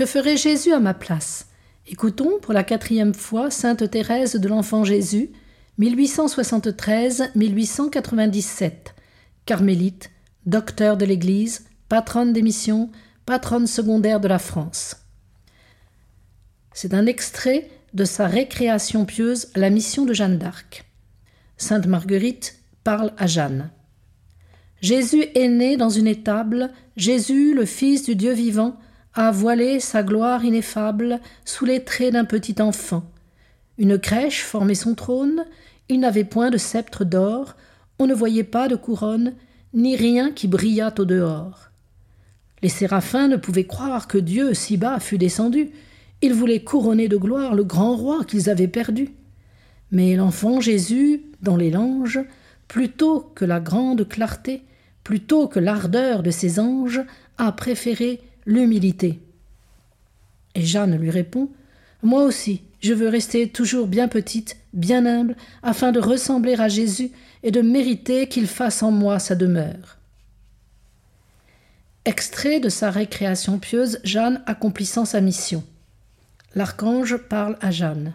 Que ferait Jésus à ma place? Écoutons pour la quatrième fois Sainte Thérèse de l'Enfant Jésus, 1873-1897, carmélite, docteur de l'Église, patronne des missions, patronne secondaire de la France. C'est un extrait de sa récréation pieuse La mission de Jeanne d'Arc. Sainte Marguerite parle à Jeanne. Jésus est né dans une étable, Jésus, le Fils du Dieu vivant, a voilé sa gloire ineffable sous les traits d'un petit enfant. Une crèche formait son trône, il n'avait point de sceptre d'or, on ne voyait pas de couronne, ni rien qui brillât au dehors. Les séraphins ne pouvaient croire que Dieu si bas fût descendu, ils voulaient couronner de gloire le grand roi qu'ils avaient perdu. Mais l'enfant Jésus, dans les langes, plutôt que la grande clarté, plutôt que l'ardeur de ses anges, a préféré l'humilité. Et Jeanne lui répond Moi aussi, je veux rester toujours bien petite, bien humble, afin de ressembler à Jésus et de mériter qu'il fasse en moi sa demeure. Extrait de sa récréation pieuse, Jeanne accomplissant sa mission. L'archange parle à Jeanne.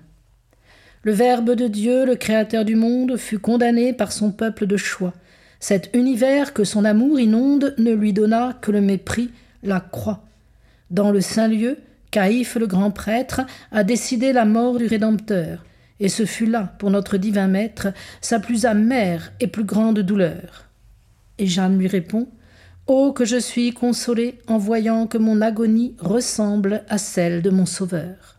Le Verbe de Dieu, le Créateur du monde, fut condamné par son peuple de choix. Cet univers que son amour inonde ne lui donna que le mépris, la croix. Dans le saint lieu, Caïphe le grand prêtre a décidé la mort du Rédempteur, et ce fut là, pour notre divin maître, sa plus amère et plus grande douleur. Et Jeanne lui répond Oh, que je suis consolée en voyant que mon agonie ressemble à celle de mon Sauveur.